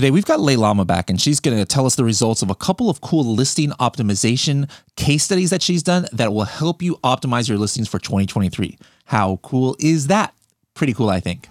Today we've got Lailama back and she's going to tell us the results of a couple of cool listing optimization case studies that she's done that will help you optimize your listings for 2023. How cool is that? Pretty cool, I think.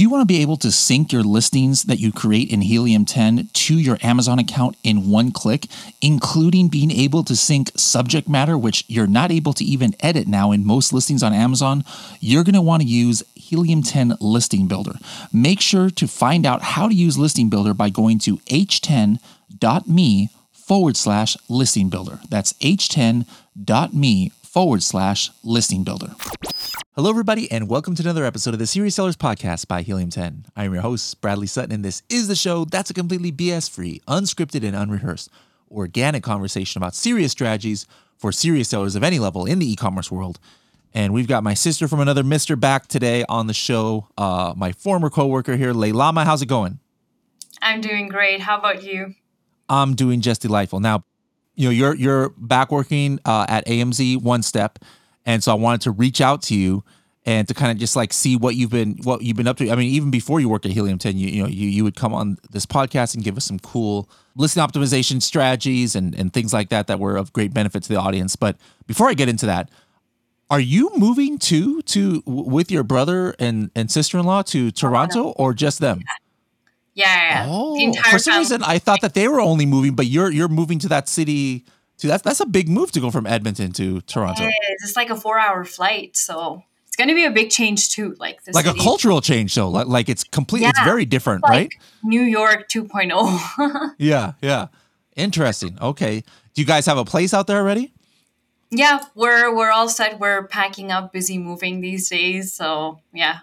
Do you want to be able to sync your listings that you create in Helium 10 to your Amazon account in one click, including being able to sync subject matter, which you're not able to even edit now in most listings on Amazon? You're going to want to use Helium 10 Listing Builder. Make sure to find out how to use Listing Builder by going to h10.me forward slash listing builder. That's h10.me forward slash listing builder. Hello, everybody, and welcome to another episode of the Serious Sellers Podcast by Helium 10. I am your host, Bradley Sutton, and this is the show that's a completely BS free, unscripted, and unrehearsed, organic conversation about serious strategies for serious sellers of any level in the e commerce world. And we've got my sister from another Mister back today on the show, uh, my former coworker here, Lailama. How's it going? I'm doing great. How about you? I'm doing just delightful. Now, you know, you're you're back working uh, at AMZ One Step and so I wanted to reach out to you and to kind of just like see what you've been what you've been up to. I mean, even before you worked at Helium 10, you, you know, you, you would come on this podcast and give us some cool listing optimization strategies and, and things like that that were of great benefit to the audience. But before I get into that, are you moving to to with your brother and, and sister in law to Toronto or just them? Yeah, yeah, yeah. Oh, for some family. reason I thought that they were only moving, but you're you're moving to that city too. That's that's a big move to go from Edmonton to Toronto. It is. It's like a four hour flight, so it's going to be a big change too. Like like city. a cultural change, though. Like, like it's complete. Yeah, it's very different, like right? New York 2.0. yeah, yeah. Interesting. Okay. Do you guys have a place out there already? Yeah, we're we're all set. We're packing up, busy moving these days. So yeah.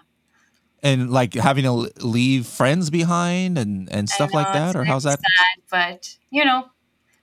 And like having to leave friends behind and and stuff know, like that, or how's that? Sad, but you know,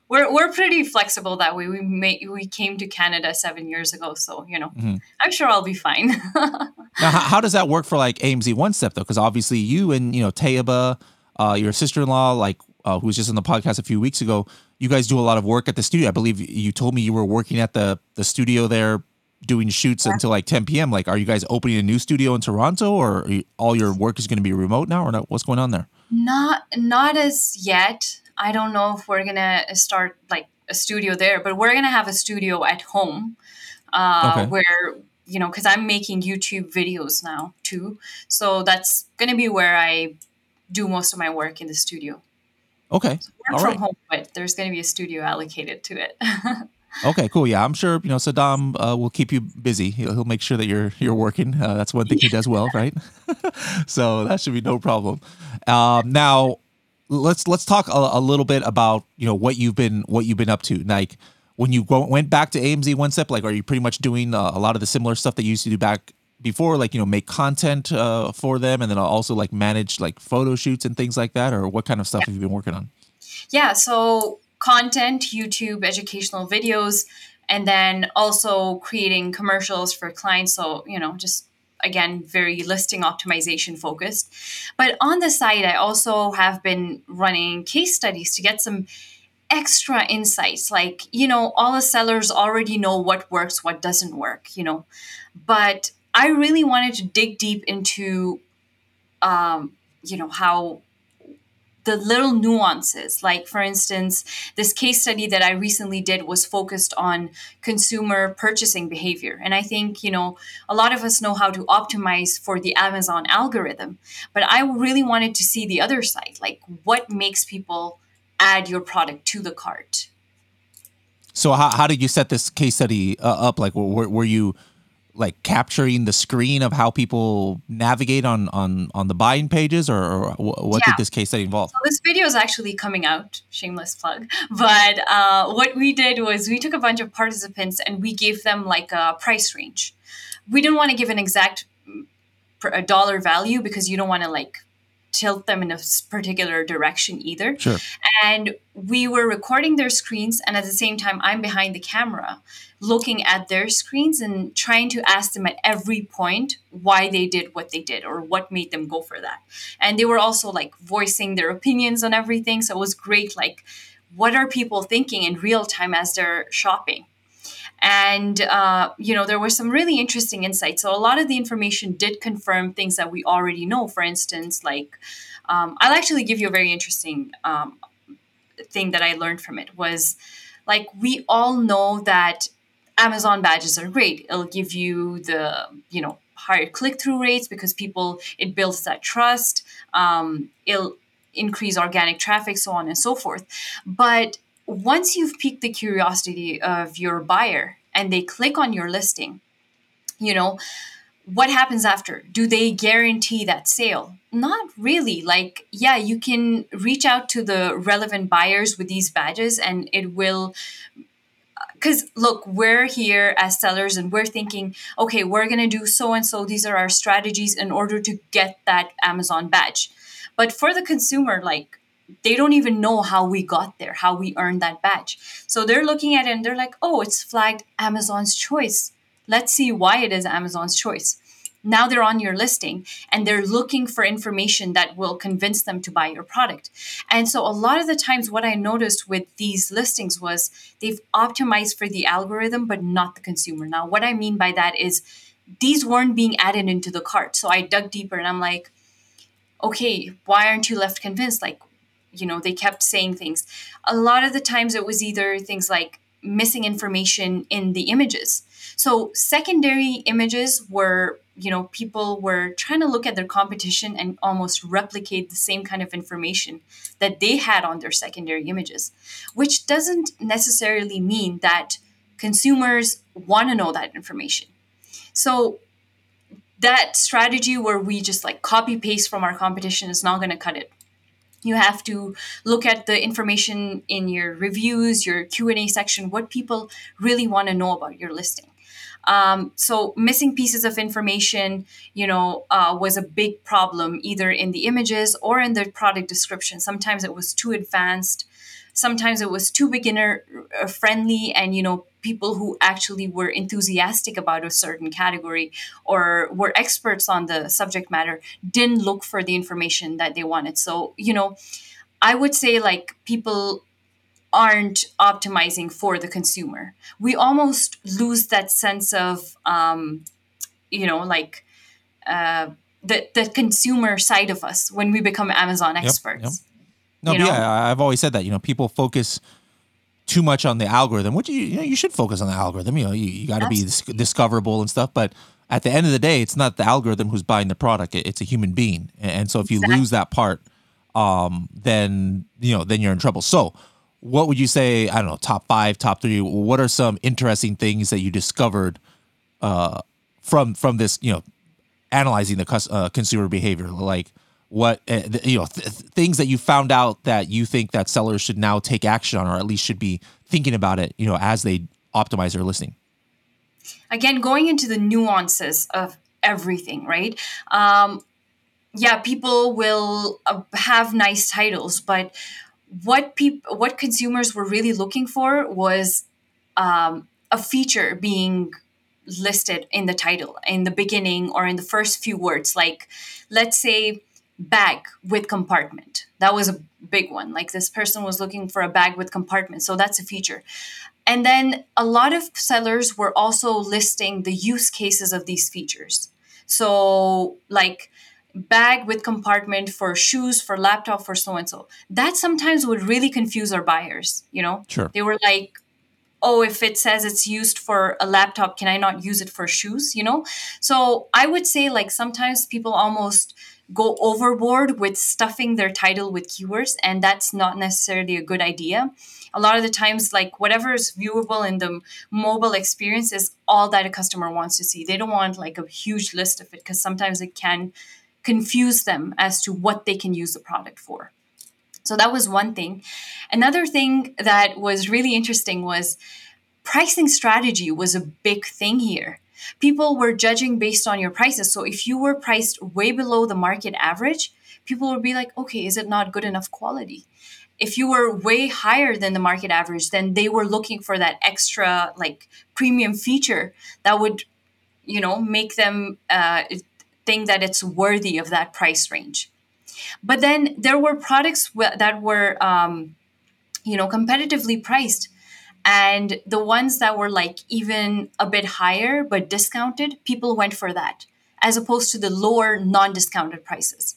we're we're pretty flexible that way. We made we came to Canada seven years ago, so you know, mm-hmm. I'm sure I'll be fine. now, how, how, does that work for like AMZ One Step though? Because obviously you and you know Tayaba, uh, your sister in law, like uh, who was just on the podcast a few weeks ago, you guys do a lot of work at the studio. I believe you told me you were working at the the studio there doing shoots yeah. until like 10 p.m. Like, are you guys opening a new studio in Toronto, or you, all your work is going to be remote now, or not? What's going on there? Not not as yet. I don't know if we're gonna start like a studio there, but we're gonna have a studio at home uh, okay. where you know because I'm making YouTube videos now too, so that's gonna be where I do most of my work in the studio. Okay, so work All from right. home, but there's gonna be a studio allocated to it. okay, cool. Yeah, I'm sure you know Saddam uh, will keep you busy. He'll, he'll, make sure that you're you're working. Uh, that's one thing he does well, right? so that should be no problem. Um, now, let's let's talk a, a, little bit about you know what you've been what you've been up to. Like when you go, went back to AMZ one step like are you pretty much doing uh, a lot of the similar stuff that you used to do back before like you know make content uh, for them and then also like manage like photo shoots and things like that? Or what kind of stuff yeah. have you been working on? Yeah so content youtube educational videos and then also creating commercials for clients. So you know just again very listing optimization focused. But on the side i also have been running case studies to get some extra insights. Like you know all the sellers already know what works what doesn't work you know. But i really wanted to dig deep into um, you know how the little nuances. Like, for instance, this case study that I recently did was focused on consumer purchasing behavior. And I think, you know, a lot of us know how to optimize for the Amazon algorithm, but I really wanted to see the other side like, what makes people add your product to the cart? So, how, how did you set this case study uh, up? Like, were, were you like capturing the screen of how people navigate on on on the buying pages or, or what yeah. did this case study involve so this video is actually coming out shameless plug but uh, what we did was we took a bunch of participants and we gave them like a price range we didn't want to give an exact mm, a dollar value because you don't want to like tilt them in a particular direction either. Sure. And we were recording their screens, and at the same time, I'm behind the camera looking at their screens and trying to ask them at every point why they did what they did or what made them go for that. And they were also like voicing their opinions on everything. So it was great, like what are people thinking in real time as they're shopping and uh, you know there were some really interesting insights so a lot of the information did confirm things that we already know for instance like um, i'll actually give you a very interesting um, thing that i learned from it was like we all know that amazon badges are great it'll give you the you know higher click-through rates because people it builds that trust um, it'll increase organic traffic so on and so forth but once you've piqued the curiosity of your buyer and they click on your listing, you know, what happens after? Do they guarantee that sale? Not really. Like, yeah, you can reach out to the relevant buyers with these badges and it will because look, we're here as sellers and we're thinking, okay, we're going to do so and so. These are our strategies in order to get that Amazon badge. But for the consumer, like, they don't even know how we got there, how we earned that badge. So they're looking at it and they're like, oh, it's flagged Amazon's choice. Let's see why it is Amazon's choice. Now they're on your listing and they're looking for information that will convince them to buy your product. And so a lot of the times, what I noticed with these listings was they've optimized for the algorithm, but not the consumer. Now, what I mean by that is these weren't being added into the cart. So I dug deeper and I'm like, okay, why aren't you left convinced? Like, you know they kept saying things a lot of the times it was either things like missing information in the images so secondary images were you know people were trying to look at their competition and almost replicate the same kind of information that they had on their secondary images which doesn't necessarily mean that consumers want to know that information. So that strategy where we just like copy paste from our competition is not going to cut it. You have to look at the information in your reviews your q&a section what people really want to know about your listing um, so missing pieces of information you know uh, was a big problem either in the images or in the product description. Sometimes it was too advanced. Sometimes it was too beginner uh, friendly and you know people who actually were enthusiastic about a certain category or were experts on the subject matter didn't look for the information that they wanted. So you know i would say like people aren't optimizing for the consumer we almost lose that sense of um, you know like uh, the, the consumer side of us when we become amazon experts yep, yep. No, yeah, I've always said that. You know, people focus too much on the algorithm, which you you, know, you should focus on the algorithm. You know, you, you got to be discoverable and stuff. But at the end of the day, it's not the algorithm who's buying the product; it's a human being. And so, if you exactly. lose that part, um, then you know, then you're in trouble. So, what would you say? I don't know, top five, top three. What are some interesting things that you discovered uh, from from this? You know, analyzing the uh, consumer behavior, like what uh, you know th- things that you found out that you think that sellers should now take action on or at least should be thinking about it you know as they optimize their listing again going into the nuances of everything right um, yeah people will uh, have nice titles but what people what consumers were really looking for was um, a feature being listed in the title in the beginning or in the first few words like let's say bag with compartment. That was a big one. Like this person was looking for a bag with compartment. So that's a feature. And then a lot of sellers were also listing the use cases of these features. So, like bag with compartment for shoes, for laptop, for so and so. That sometimes would really confuse our buyers, you know? Sure. They were like, oh, if it says it's used for a laptop, can I not use it for shoes, you know? So I would say, like, sometimes people almost go overboard with stuffing their title with keywords and that's not necessarily a good idea a lot of the times like whatever is viewable in the mobile experience is all that a customer wants to see they don't want like a huge list of it because sometimes it can confuse them as to what they can use the product for so that was one thing another thing that was really interesting was pricing strategy was a big thing here people were judging based on your prices. So if you were priced way below the market average, people would be like, okay, is it not good enough quality? If you were way higher than the market average, then they were looking for that extra like premium feature that would, you know, make them uh, think that it's worthy of that price range. But then there were products that were um, you know, competitively priced. And the ones that were like even a bit higher but discounted, people went for that as opposed to the lower non discounted prices.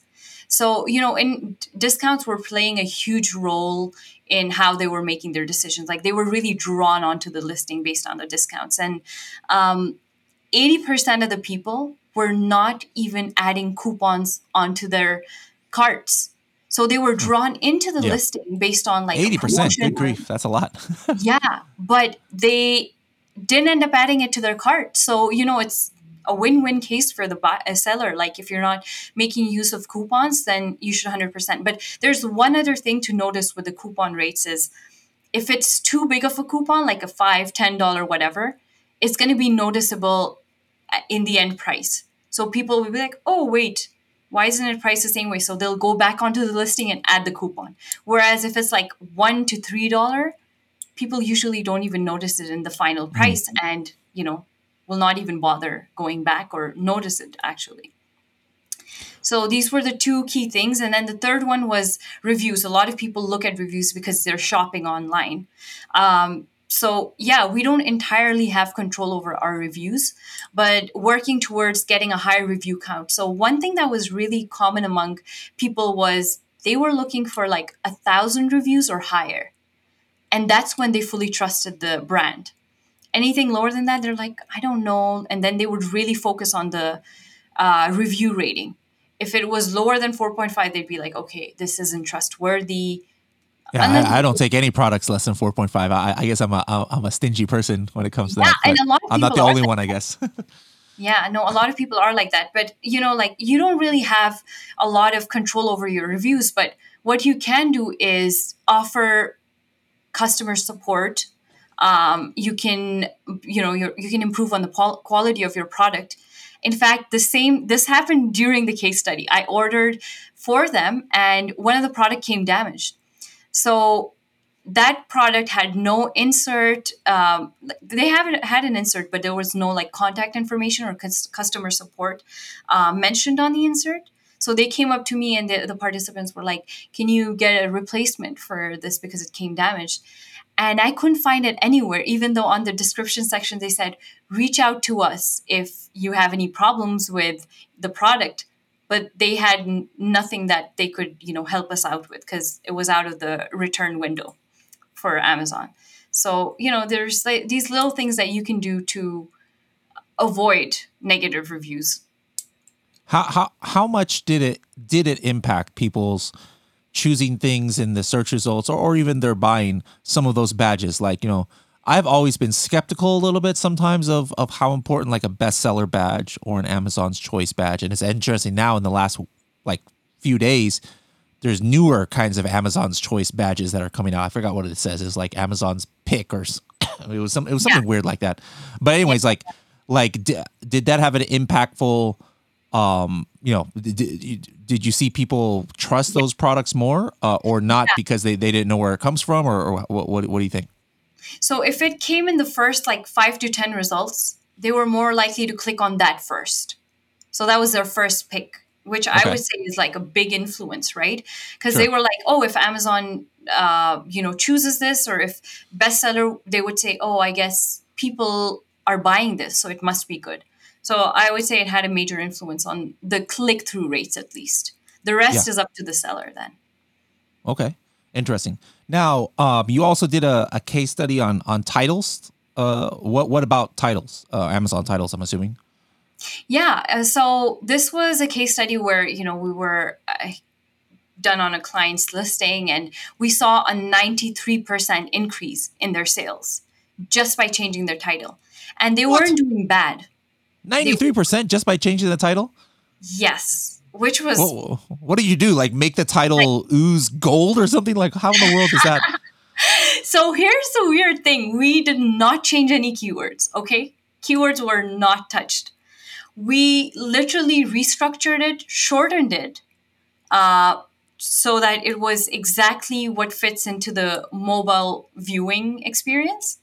So, you know, and discounts were playing a huge role in how they were making their decisions. Like they were really drawn onto the listing based on the discounts. And um, 80% of the people were not even adding coupons onto their carts. So they were drawn into the yeah. listing based on like 80%. Good grief. That's a lot. yeah. But they didn't end up adding it to their cart. So, you know, it's a win-win case for the buy- seller. Like if you're not making use of coupons, then you should 100%. But there's one other thing to notice with the coupon rates is if it's too big of a coupon, like a five, ten dollar, whatever, it's going to be noticeable uh, in the end price. So people will be like, oh wait, why isn't it priced the same way? So they'll go back onto the listing and add the coupon. Whereas if it's like one to three dollar, people usually don't even notice it in the final mm. price, mm-hmm. and you know will not even bother going back or notice it actually. So these were the two key things. And then the third one was reviews. A lot of people look at reviews because they're shopping online. Um, so yeah, we don't entirely have control over our reviews, but working towards getting a higher review count. So one thing that was really common among people was they were looking for like a thousand reviews or higher. And that's when they fully trusted the brand anything lower than that, they're like, I don't know. And then they would really focus on the uh, review rating. If it was lower than 4.5, they'd be like, okay, this isn't trustworthy. Yeah, then, I, I, don't take any products less than 4.5. I, I guess I'm a, I'm a stingy person when it comes to yeah, that. And a lot of I'm not the only like one, I guess. yeah, no, a lot of people are like that. But, you know, like you don't really have a lot of control over your reviews. But what you can do is offer customer support um, you can you know you can improve on the quality of your product in fact the same this happened during the case study i ordered for them and one of the product came damaged so that product had no insert um, they haven't had an insert but there was no like contact information or customer support uh, mentioned on the insert so they came up to me and the, the participants were like can you get a replacement for this because it came damaged and I couldn't find it anywhere, even though on the description section they said, reach out to us if you have any problems with the product. But they had n- nothing that they could, you know, help us out with because it was out of the return window for Amazon. So, you know, there's like these little things that you can do to avoid negative reviews. How, how, how much did it did it impact people's choosing things in the search results or, or even they're buying some of those badges like you know i've always been skeptical a little bit sometimes of of how important like a bestseller badge or an amazon's choice badge and it's interesting now in the last like few days there's newer kinds of amazon's choice badges that are coming out i forgot what it says it's like amazon's pick or it was some it was something yeah. weird like that but anyways like like did, did that have an impactful um you know did, did you see people trust those products more uh, or not yeah. because they, they didn't know where it comes from or, or what, what, what do you think so if it came in the first like five to ten results they were more likely to click on that first so that was their first pick which okay. i would say is like a big influence right because sure. they were like oh if amazon uh, you know chooses this or if bestseller they would say oh i guess people are buying this so it must be good so I would say it had a major influence on the click through rates, at least. The rest yeah. is up to the seller then. Okay, interesting. Now, um, you also did a, a, case study on on titles. Uh, what what about titles? Uh, Amazon titles, I'm assuming. Yeah. Uh, so this was a case study where you know we were uh, done on a client's listing, and we saw a 93% increase in their sales just by changing their title, and they what? weren't doing bad. 93% just by changing the title? Yes. Which was. What, what do you do? Like make the title like, ooze gold or something? Like, how in the world is that? so here's the weird thing we did not change any keywords, okay? Keywords were not touched. We literally restructured it, shortened it, uh, so that it was exactly what fits into the mobile viewing experience.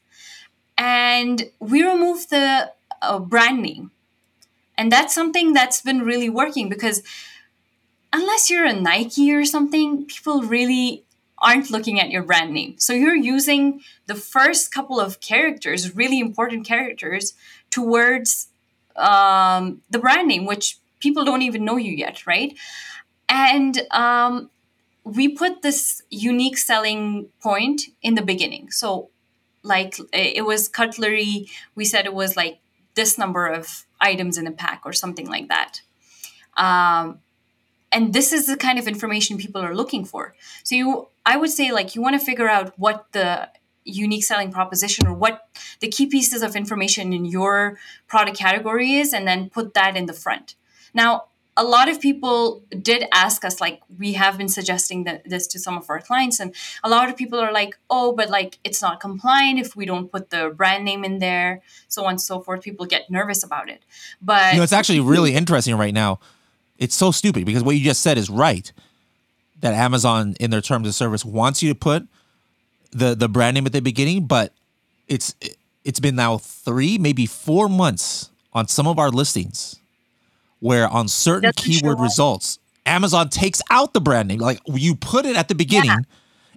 And we removed the uh, brand name. And that's something that's been really working because unless you're a Nike or something, people really aren't looking at your brand name. So you're using the first couple of characters, really important characters, towards um, the brand name, which people don't even know you yet, right? And um, we put this unique selling point in the beginning. So, like, it was cutlery. We said it was like this number of items in a pack or something like that. Um, and this is the kind of information people are looking for. So, you, I would say, like, you want to figure out what the unique selling proposition or what the key pieces of information in your product category is, and then put that in the front. Now, a lot of people did ask us like we have been suggesting that this to some of our clients and a lot of people are like oh but like it's not compliant if we don't put the brand name in there so on and so forth. People get nervous about it. But you know it's actually really interesting right now. It's so stupid because what you just said is right that amazon in their terms of service wants you to put the the brand name at the beginning but it's it's been now three maybe four months on some of our listings where on certain That's keyword results, Amazon takes out the brand name. Like you put it at the beginning. Yeah.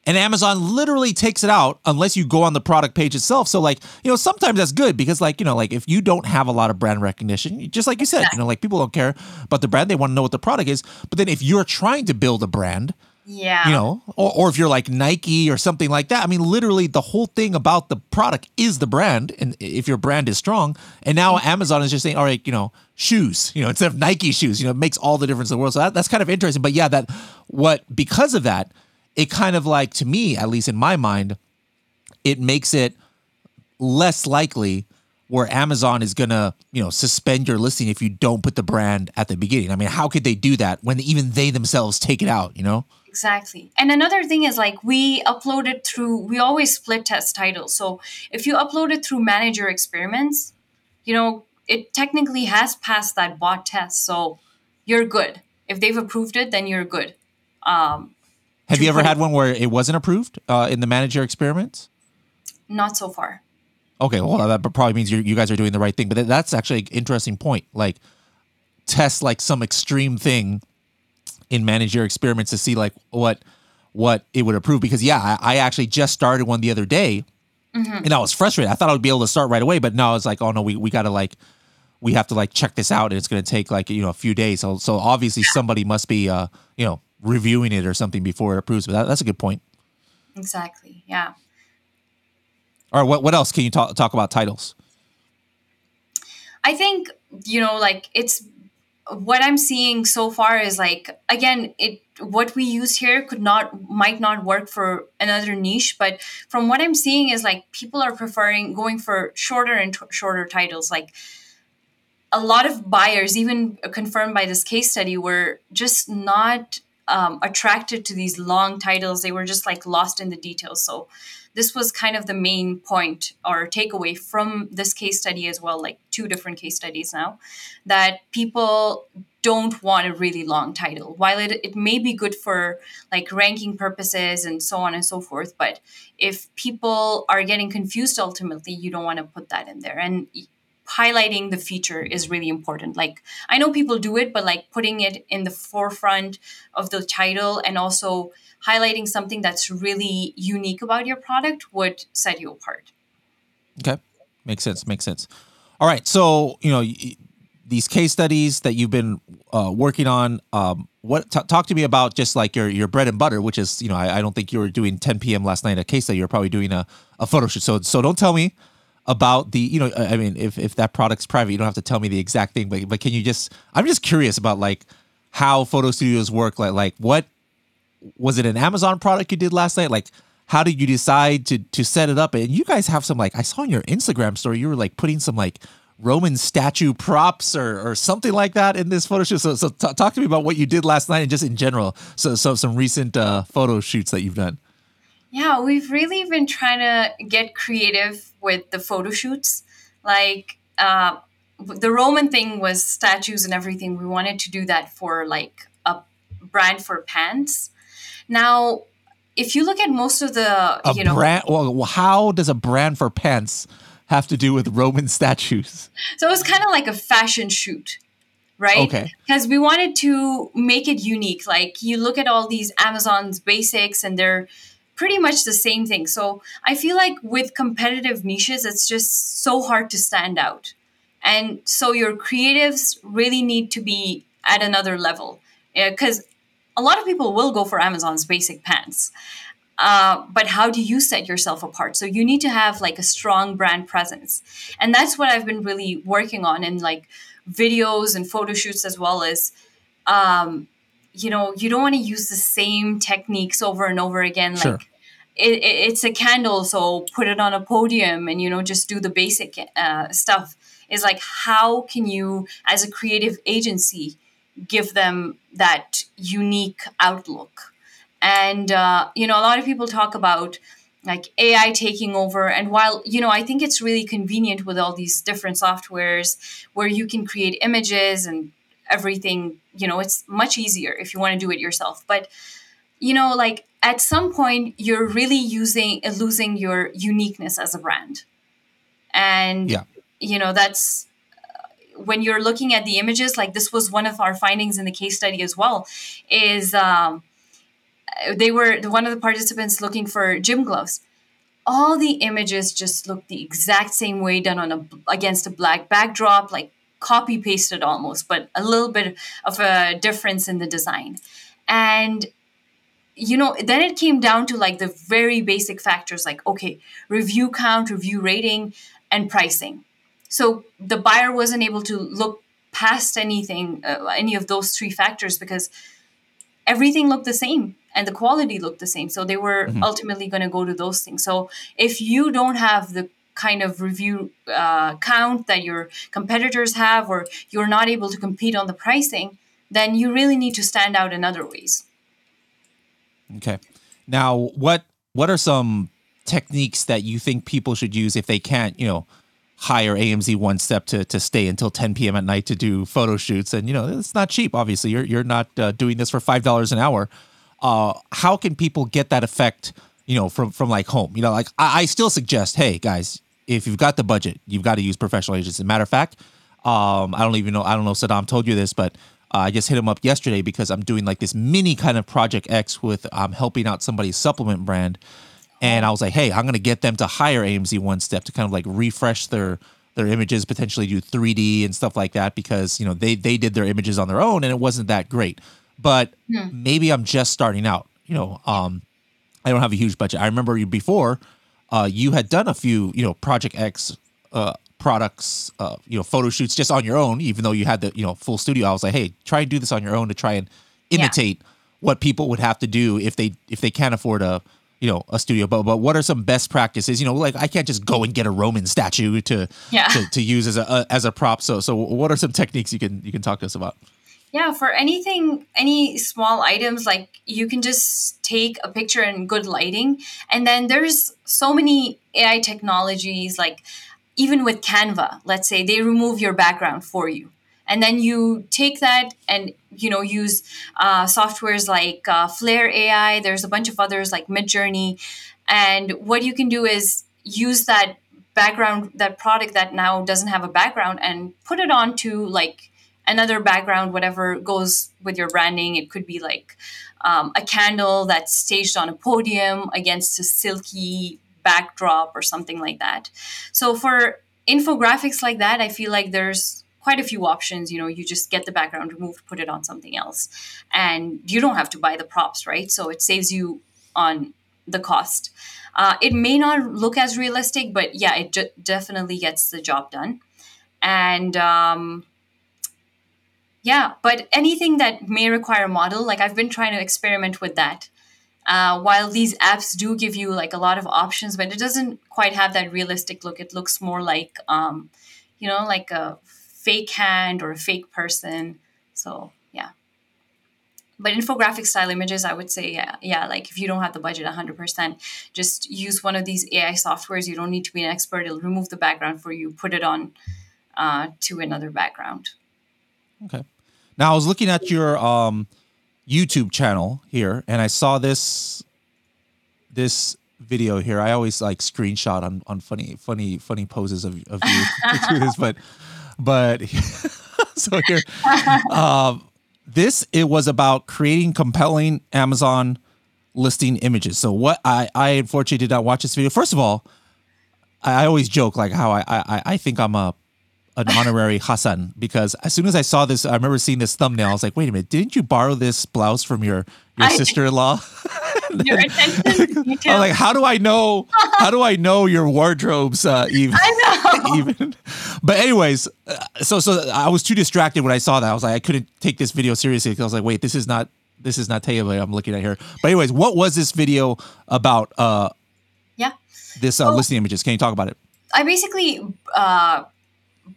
And Amazon literally takes it out unless you go on the product page itself. So, like, you know, sometimes that's good because, like, you know, like if you don't have a lot of brand recognition, just like you said, you know, like people don't care about the brand, they want to know what the product is. But then if you're trying to build a brand, yeah. You know, or, or if you're like Nike or something like that. I mean, literally the whole thing about the product is the brand. And if your brand is strong, and now mm-hmm. Amazon is just saying, all right, you know, shoes, you know, instead of Nike shoes, you know, it makes all the difference in the world. So that, that's kind of interesting. But yeah, that what, because of that, it kind of like, to me, at least in my mind, it makes it less likely where Amazon is going to, you know, suspend your listing if you don't put the brand at the beginning. I mean, how could they do that when even they themselves take it out, you know? Exactly. And another thing is like we upload it through, we always split test titles. So if you upload it through manage your experiments, you know, it technically has passed that bot test. So you're good. If they've approved it, then you're good. Um, Have you ever had one where it wasn't approved uh, in the manage your experiments? Not so far. Okay, well that probably means you guys are doing the right thing. But that's actually an interesting point. Like test like some extreme thing in manage your experiments to see like what what it would approve. Because yeah I, I actually just started one the other day mm-hmm. and I was frustrated. I thought I would be able to start right away but no I was like oh no we, we got to like we have to like check this out and it's going to take like you know a few days. So so obviously somebody must be uh you know reviewing it or something before it approves but that, that's a good point. Exactly yeah. All right what, what else can you talk talk about titles? I think you know like it's what i'm seeing so far is like again it what we use here could not might not work for another niche but from what i'm seeing is like people are preferring going for shorter and t- shorter titles. Like a lot of buyers even confirmed by this case study were just not um, attracted to these long titles. They were just like lost in the details. So this was kind of the main point or takeaway from this case study as well, like two different case studies now, that people don't want a really long title. While it, it may be good for like ranking purposes and so on and so forth, but if people are getting confused ultimately, you don't want to put that in there. And highlighting the feature is really important. Like I know people do it, but like putting it in the forefront of the title and also highlighting something that's really unique about your product would set you apart. Okay. Makes sense. Makes sense. All right. So, you know, these case studies that you've been uh, working on, um, what t- talk to me about just like your your bread and butter, which is, you know, I, I don't think you were doing 10 p.m. last night a case study. You're probably doing a, a photo shoot. So, so don't tell me about the, you know, I mean, if, if that product's private, you don't have to tell me the exact thing, but, but can you just, I'm just curious about like how photo studios work. Like, like what was it an Amazon product you did last night? Like, how did you decide to to set it up? And you guys have some like I saw on your Instagram story, you were like putting some like Roman statue props or or something like that in this photo shoot. So so t- talk to me about what you did last night and just in general. So so some recent uh, photo shoots that you've done. Yeah, we've really been trying to get creative with the photo shoots. Like uh, the Roman thing was statues and everything. We wanted to do that for like a brand for pants now, if you look at most of the, a you know, brand, well, how does a brand for pants have to do with Roman statues? So it was kind of like a fashion shoot. right? Okay. Because we wanted to make it unique. Like you look at all these Amazon's basics and they're pretty much the same thing. So I feel like with competitive niches, it's just so hard to stand out. And so your creatives really need to be at another level. Because a lot of people will go for Amazon's basic pants. Uh, but how do you set yourself apart? So you need to have like a strong brand presence. And that's what I've been really working on in like videos and photo shoots as well as um, you know, you don't want to use the same techniques over and over again. Sure. Like it, it, it's a candle, so put it on a podium and you know just do the basic uh, stuff. Is like how can you, as a creative agency, give them that unique outlook? And uh, you know, a lot of people talk about like AI taking over. And while, you know, I think it's really convenient with all these different softwares where you can create images and everything, you know, it's much easier if you want to do it yourself. But, you know, like at some point, you're really using, losing your uniqueness as a brand. And, Yeah. you know, that's, when you're looking at the images, like this was one of our findings in the case study as well, is um, they were one of the participants looking for gym gloves. All the images just looked the exact same way, done on a against a black backdrop, like copy pasted almost, but a little bit of a difference in the design. And you know, then it came down to like the very basic factors, like okay, review count, review rating, and pricing. So the buyer wasn't able to look past anything, uh, any of those three factors because everything looked the same and the quality looked the same. So they were ultimately going to go to those things. So if you don't have the kind of review uh, count that your competitors have, or you're not able to compete on the pricing, then you really need to stand out in other ways. Okay. Now, what what are some techniques that you think people should use if they can't, you know, hire AMZ One Step to to stay until 10 p.m. at night to do photo shoots? And you know, it's not cheap. Obviously, you're you're not uh, doing this for five dollars an hour. Uh, how can people get that effect? You know, from from like home. You know, like I, I still suggest, hey guys, if you've got the budget, you've got to use professional agents. As a matter of fact, um, I don't even know. I don't know. if Saddam told you this, but uh, I just hit him up yesterday because I'm doing like this mini kind of project X with I'm helping out somebody's supplement brand, and I was like, hey, I'm gonna get them to hire AMZ One Step to kind of like refresh their their images, potentially do 3D and stuff like that because you know they they did their images on their own and it wasn't that great. But maybe I'm just starting out. You know, um, I don't have a huge budget. I remember you before, uh, you had done a few, you know, Project X uh, products, uh, you know, photo shoots just on your own, even though you had the, you know, full studio. I was like, hey, try and do this on your own to try and imitate what people would have to do if they if they can't afford a, you know, a studio. But but what are some best practices? You know, like I can't just go and get a Roman statue to Yeah. to, to use as a, a as a prop. So so what are some techniques you can you can talk to us about? Yeah, for anything, any small items, like you can just take a picture in good lighting. And then there's so many AI technologies, like even with Canva, let's say they remove your background for you. And then you take that and you know use uh, softwares like uh, Flair AI. There's a bunch of others like Midjourney, and what you can do is use that background, that product that now doesn't have a background, and put it onto like another background, whatever goes with your branding. It could be like um, a candle that's staged on a podium against a silky backdrop or something like that. So for infographics like that, I feel like there's quite a few options. You know, you just get the background removed, put it on something else, and you don't have to buy the props, right? So it saves you on the cost. Uh, it may not look as realistic, but yeah, it definitely gets the job done. And um, yeah, but anything that may require a model, like I've been trying to experiment with that. Uh, while these apps do give you like a lot of options, but it doesn't quite have that realistic look. It looks more like, um, you know, like a fake hand or a fake person. So yeah. But infographic style images, I would say, yeah, yeah, like if you don't have the budget 100%, just use one of these AI softwares. You don't need to be an expert. It'll remove the background for you, put it on uh, to another background. Okay. Now I was looking at your um YouTube channel here and I saw this this video here. I always like screenshot on on funny funny funny poses of, of you to do this, but but so here, um, this it was about creating compelling Amazon listing images. So what I I unfortunately did not watch this video. First of all, I, I always joke like how I I I think I'm a an honorary Hasan because as soon as I saw this, I remember seeing this thumbnail. I was like, wait a minute, didn't you borrow this blouse from your your sister in law? your attention. I'm like, how do I know? How do I know your wardrobes? Uh, even, I know. even. But anyways, uh, so so I was too distracted when I saw that. I was like, I couldn't take this video seriously because I was like, wait, this is not this is not Taylor I'm looking at here. But anyways, what was this video about? Uh, yeah. This uh, well, listing images. Can you talk about it? I basically uh,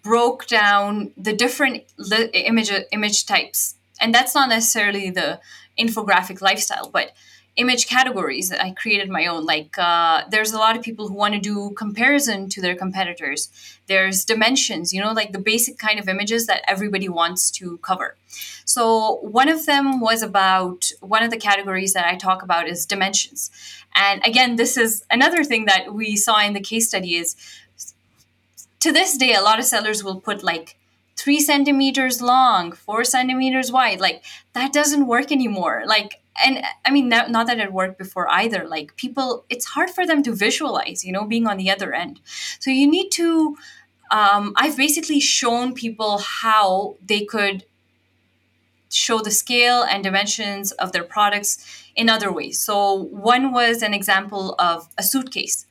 broke down the different li- image image types, and that's not necessarily the infographic lifestyle, but image categories that I created my own. Like uh, there's a lot of people who want to do comparison to their competitors. There's dimensions, you know, like the basic kind of images that everybody wants to cover. So one of them was about one of the categories that I talk about is dimensions. And again, this is another thing that we saw in the case study is to this day, a lot of sellers will put like three centimeters long, four centimeters wide. Like that doesn't work anymore. Like and I mean, not, not that it worked before either. Like people, it's hard for them to visualize, you know, being on the other end. So you need to. Um, I've basically shown people how they could show the scale and dimensions of their products in other ways. So one was an example of a suitcase.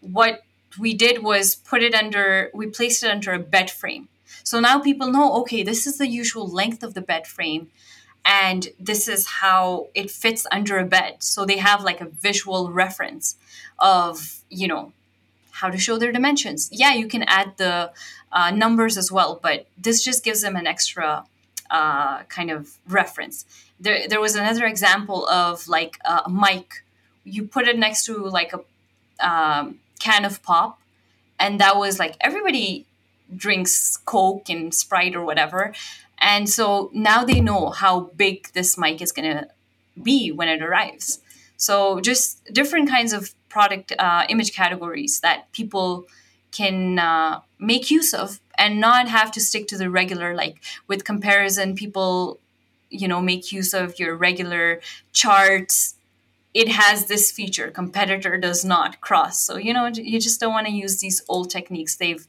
What we did was put it under, we placed it under a bed frame. So now people know, okay, this is the usual length of the bed frame and this is how it fits under a bed. So they have like a visual reference of you know how to show their dimensions. Yeah you can add the uh, numbers as well but this just gives them an extra uh, kind of reference. There, there was another example of like a mic. You put it next to like a um, can of pop and that was like everybody drinks coke and sprite or whatever and so now they know how big this mic is going to be when it arrives. So just different kinds of product uh, image categories that people can uh, make use of and not have to stick to the regular like with comparison people you know make use of your regular charts. It has this feature competitor does not cross. So you know you just don't want to use these old techniques. They've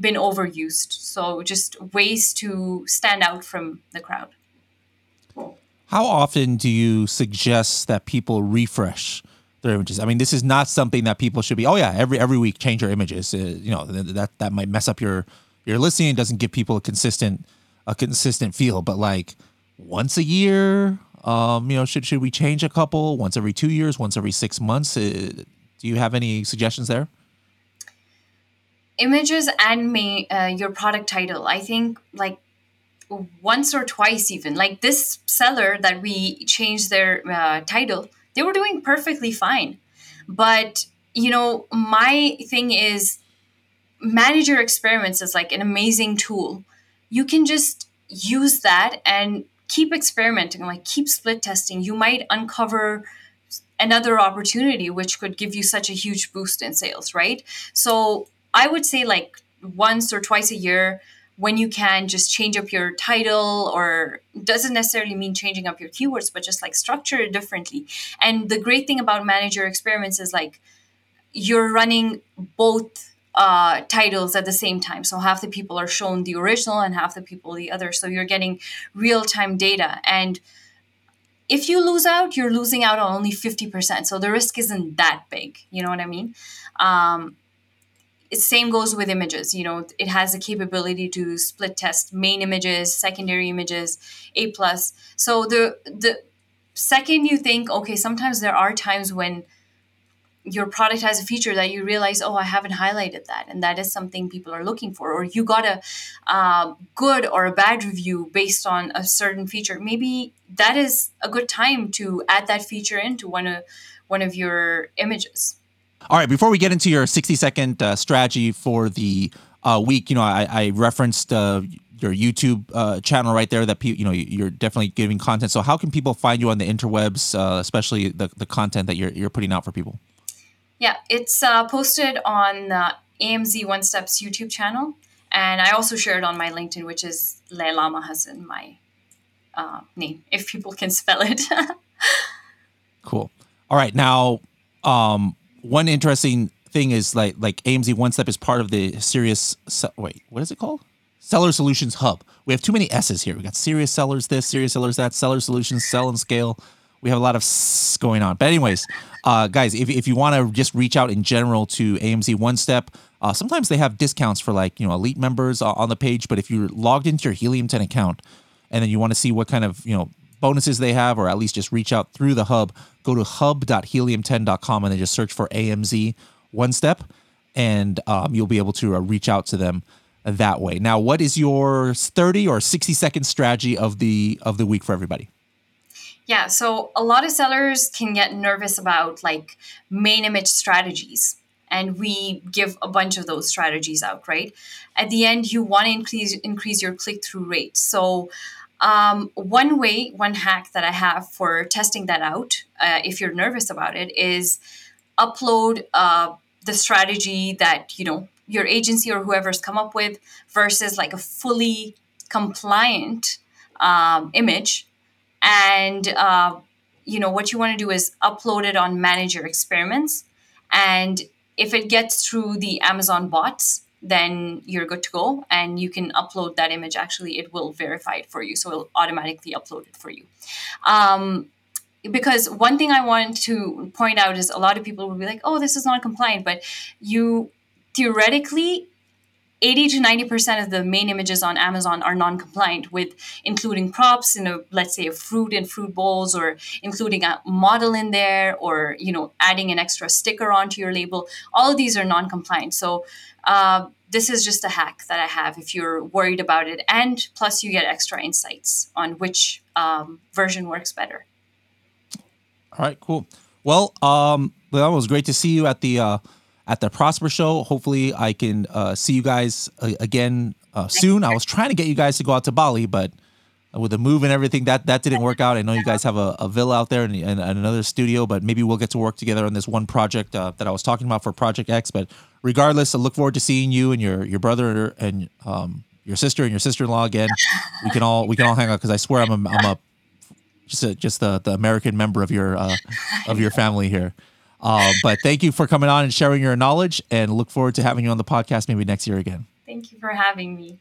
been overused. So just ways to stand out from the crowd. How often do you suggest that people refresh their images? I mean, this is not something that people should be. Oh yeah, every every week change your images. Uh, you know that that might mess up your your listing. It doesn't give people a consistent a consistent feel. But like once a year, um, you know, should should we change a couple once every two years, once every six months? Uh, do you have any suggestions there? Images and may, uh, your product title. I think like once or twice even. Like this seller that we changed their uh, title, they were doing perfectly fine. But you know, my thing is manage your experiments is like an amazing tool. You can just use that and keep experimenting, like keep split testing. You might uncover another opportunity which could give you such a huge boost in sales, right? So I would say like once or twice a year when you can just change up your title or doesn't necessarily mean changing up your keywords but just like structure it differently. And the great thing about manage your experiments is like you're running both uh, titles at the same time. So half the people are shown the original and half the people the other. So you're getting real-time data. And if you lose out you're losing out on only 50% so the risk isn't that big. You know what i mean? Um, same goes with images you know it has the capability to split test main images secondary images a plus. So the the second you think okay sometimes there are times when your product has a feature that you realize oh i haven't highlighted that and that is something people are looking for or you got a uh, good or a bad review based on a certain feature. Maybe that is a good time to add that feature into one of one of your images all right, before we get into your 60 second uh, strategy for the uh, week, you know, I, I referenced uh, your YouTube uh, channel right there that you know you're definitely giving content. So how can people find you on the interwebs, uh, especially the, the content that you're, you're putting out for people? Yeah, it's uh, posted on the AMZ One Steps YouTube channel And I also share it on my LinkedIn, which is Leila Hasan, my uh, name, if people can spell it. cool. All right. Now, um, one interesting thing is like like AMZ One Step is part of the Serious. Wait, what is it called? Seller Solutions Hub. We have too many S's here. We got Serious Sellers this, Serious Sellers that, Seller Solutions, Sell and Scale. We have a lot of S going on. But anyways, uh, guys, if, if you want to just reach out in general to AMZ One Step, uh, sometimes they have discounts for like you know elite members on the page. But if you're logged into your Helium 10 account and then you want to see what kind of you know bonuses they have, or at least just reach out through the hub, go to hub.helium10.com and then just search for AMZ One Step, and um, you'll be able to uh, reach out to them that way. Now, what is your 30 or 60 second strategy of the of the week for everybody? Yeah, so a lot of sellers can get nervous about like main image strategies and we give a bunch of those strategies out, right? At the end you want to increase increase your click-through rate. So um, one way, one hack that I have for testing that out, uh, if you're nervous about it, is upload uh, the strategy that you know your agency or whoever's come up with versus like a fully compliant um, image. And uh, you know what you want to do is upload it on manage your experiments. And if it gets through the amazon bots then you're good to go and you can upload that image. Actually it will verify it for you so it'll automatically upload it for you. Um, because one thing i want to point out is a lot of people will be like oh this is not compliant but you theoretically 80 to 90% of the main images on Amazon are non-compliant with including props in a let's say a fruit and fruit bowls or including a model in there or you know adding an extra sticker onto your label. All of these are non-compliant. So uh, this is just a hack that I have if you're worried about it. And plus you get extra insights on which um, version works better. All right cool. Well um, it was great to see you at the uh, at the Prosper Show. Hopefully, I can uh, see you guys uh, again uh, soon. I was trying to get you guys to go out to Bali, but with the move and everything, that that didn't work out. I know you guys have a, a villa out there and, and, another studio, but maybe we'll get to work together on this one project uh, that I was talking about for Project X. But regardless, I look forward to seeing you and your your brother and um, your sister and your sister in law again. We can all we can all hang out because I swear I'm a, I'm a just a, just the, the American member of your uh, of your family here. Uh, but thank you for coming on and sharing your knowledge and look forward to having you on the podcast maybe next year again. Thank you for having me.